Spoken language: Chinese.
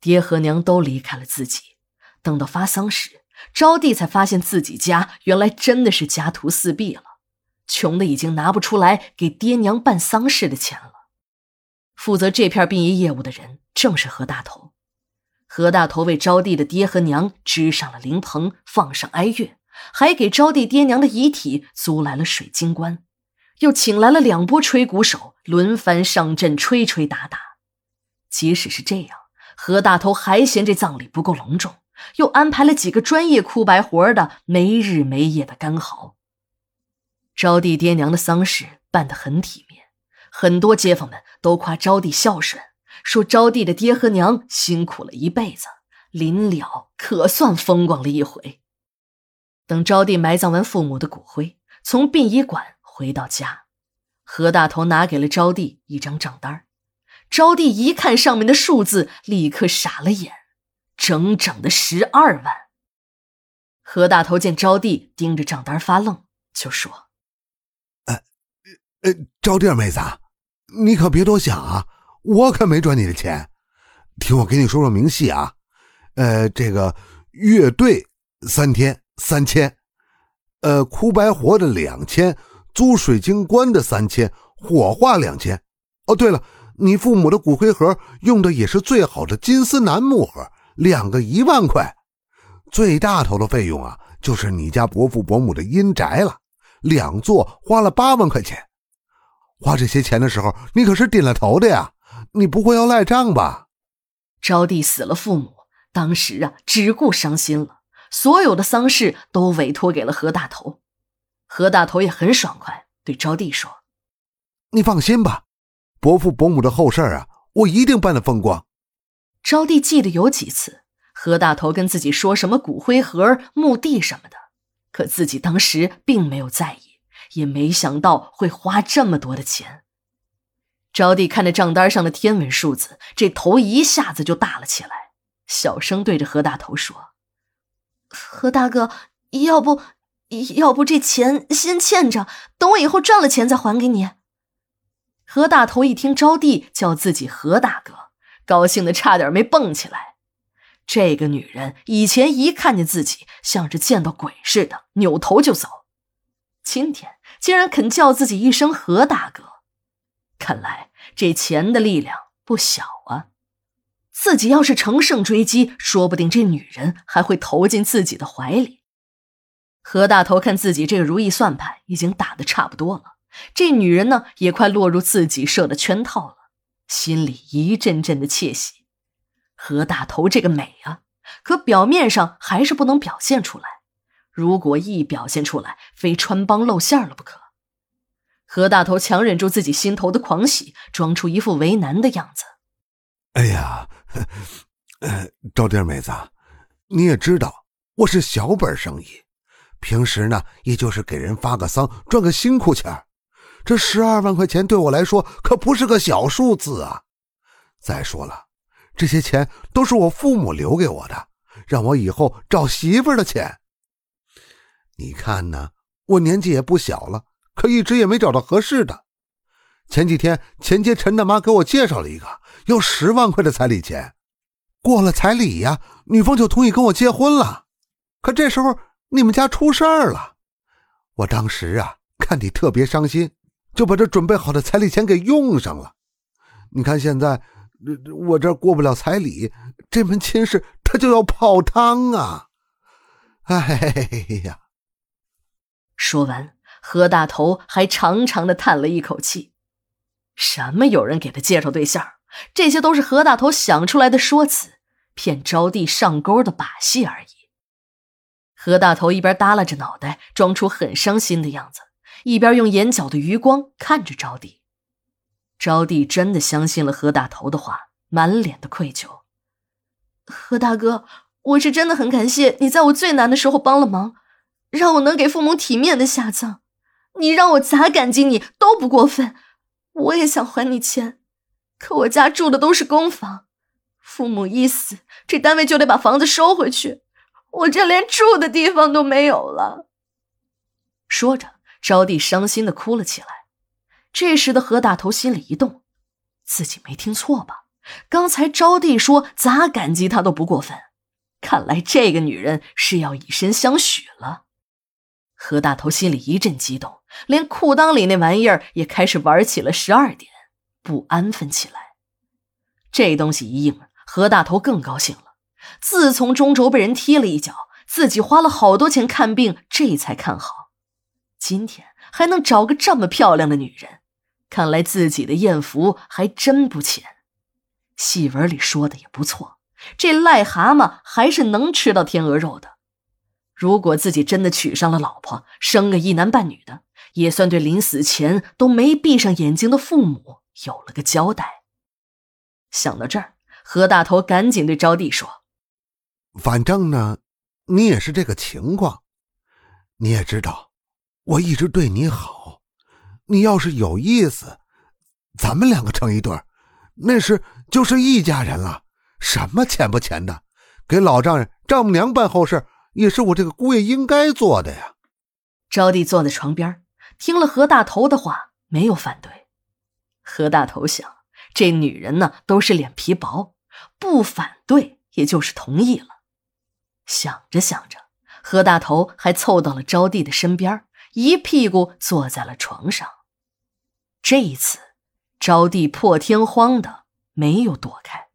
爹和娘都离开了自己。等到发丧时，招娣才发现自己家原来真的是家徒四壁了，穷的已经拿不出来给爹娘办丧事的钱了。负责这片殡仪业务的人正是何大头。何大头为招娣的爹和娘支上了灵棚，放上哀乐，还给招娣爹娘的遗体租来了水晶棺，又请来了两拨吹鼓手，轮番上阵吹吹打打。即使是这样，何大头还嫌这葬礼不够隆重。又安排了几个专业哭白活的，没日没夜的干嚎。招娣爹娘的丧事办得很体面，很多街坊们都夸招娣孝顺，说招娣的爹和娘辛苦了一辈子，临了可算风光了一回。等招娣埋葬完父母的骨灰，从殡仪馆回到家，何大头拿给了招娣一张账单招娣一看上面的数字，立刻傻了眼。整整的十二万。何大头见招娣盯着账单发愣，就说：“呃，呃，招娣妹子，你可别多想啊，我可没赚你的钱。听我给你说说明细啊，呃，这个乐队三天三千，呃，哭白活的两千，租水晶棺的三千，火化两千。哦，对了，你父母的骨灰盒用的也是最好的金丝楠木盒。”两个一万块，最大头的费用啊，就是你家伯父伯母的阴宅了，两座花了八万块钱。花这些钱的时候，你可是点了头的呀，你不会要赖账吧？招娣死了父母，当时啊只顾伤心了，所有的丧事都委托给了何大头。何大头也很爽快，对招娣说：“你放心吧，伯父伯母的后事啊，我一定办得风光。”招娣记得有几次，何大头跟自己说什么骨灰盒、墓地什么的，可自己当时并没有在意，也没想到会花这么多的钱。招娣看着账单上的天文数字，这头一下子就大了起来，小声对着何大头说：“何大哥，要不，要不这钱先欠着，等我以后赚了钱再还给你。”何大头一听招娣叫自己何大哥。高兴的差点没蹦起来。这个女人以前一看见自己，像是见到鬼似的，扭头就走。今天竟然肯叫自己一声何大哥，看来这钱的力量不小啊！自己要是乘胜追击，说不定这女人还会投进自己的怀里。何大头看自己这个如意算盘已经打得差不多了，这女人呢也快落入自己设的圈套了。心里一阵阵的窃喜，何大头这个美啊，可表面上还是不能表现出来。如果一表现出来，非穿帮露馅了不可。何大头强忍住自己心头的狂喜，装出一副为难的样子。哎呀，呃，招娣妹子，你也知道我是小本生意，平时呢也就是给人发个丧，赚个辛苦钱这十二万块钱对我来说可不是个小数字啊！再说了，这些钱都是我父母留给我的，让我以后找媳妇的钱。你看呢？我年纪也不小了，可一直也没找到合适的。前几天前街陈大妈给我介绍了一个，要十万块的彩礼钱。过了彩礼呀，女方就同意跟我结婚了。可这时候你们家出事儿了，我当时啊看你特别伤心。就把这准备好的彩礼钱给用上了，你看现在我这过不了彩礼，这门亲事他就要泡汤啊！哎呀！说完，何大头还长长的叹了一口气。什么有人给他介绍对象，这些都是何大头想出来的说辞，骗招娣上钩的把戏而已。何大头一边耷拉着脑袋，装出很伤心的样子。一边用眼角的余光看着招娣，招娣真的相信了何大头的话，满脸的愧疚。何大哥，我是真的很感谢你在我最难的时候帮了忙，让我能给父母体面的下葬。你让我咋感激你都不过分。我也想还你钱，可我家住的都是公房，父母一死，这单位就得把房子收回去，我这连住的地方都没有了。说着。招娣伤心的哭了起来。这时的何大头心里一动，自己没听错吧？刚才招娣说咋感激他都不过分，看来这个女人是要以身相许了。何大头心里一阵激动，连裤裆里那玩意儿也开始玩起了十二点，不安分起来。这东西一硬，何大头更高兴了。自从中轴被人踢了一脚，自己花了好多钱看病，这才看好。今天还能找个这么漂亮的女人，看来自己的艳福还真不浅。戏文里说的也不错，这癞蛤蟆还是能吃到天鹅肉的。如果自己真的娶上了老婆，生个一男半女的，也算对临死前都没闭上眼睛的父母有了个交代。想到这儿，何大头赶紧对招娣说：“反正呢，你也是这个情况，你也知道，我一直对你好。你要是有意思，咱们两个成一对那是就是一家人了。什么钱不钱的，给老丈人、丈母娘办后事。”也是我这个姑爷应该做的呀。招娣坐在床边，听了何大头的话，没有反对。何大头想，这女人呢，都是脸皮薄，不反对也就是同意了。想着想着，何大头还凑到了招娣的身边，一屁股坐在了床上。这一次，招娣破天荒的没有躲开。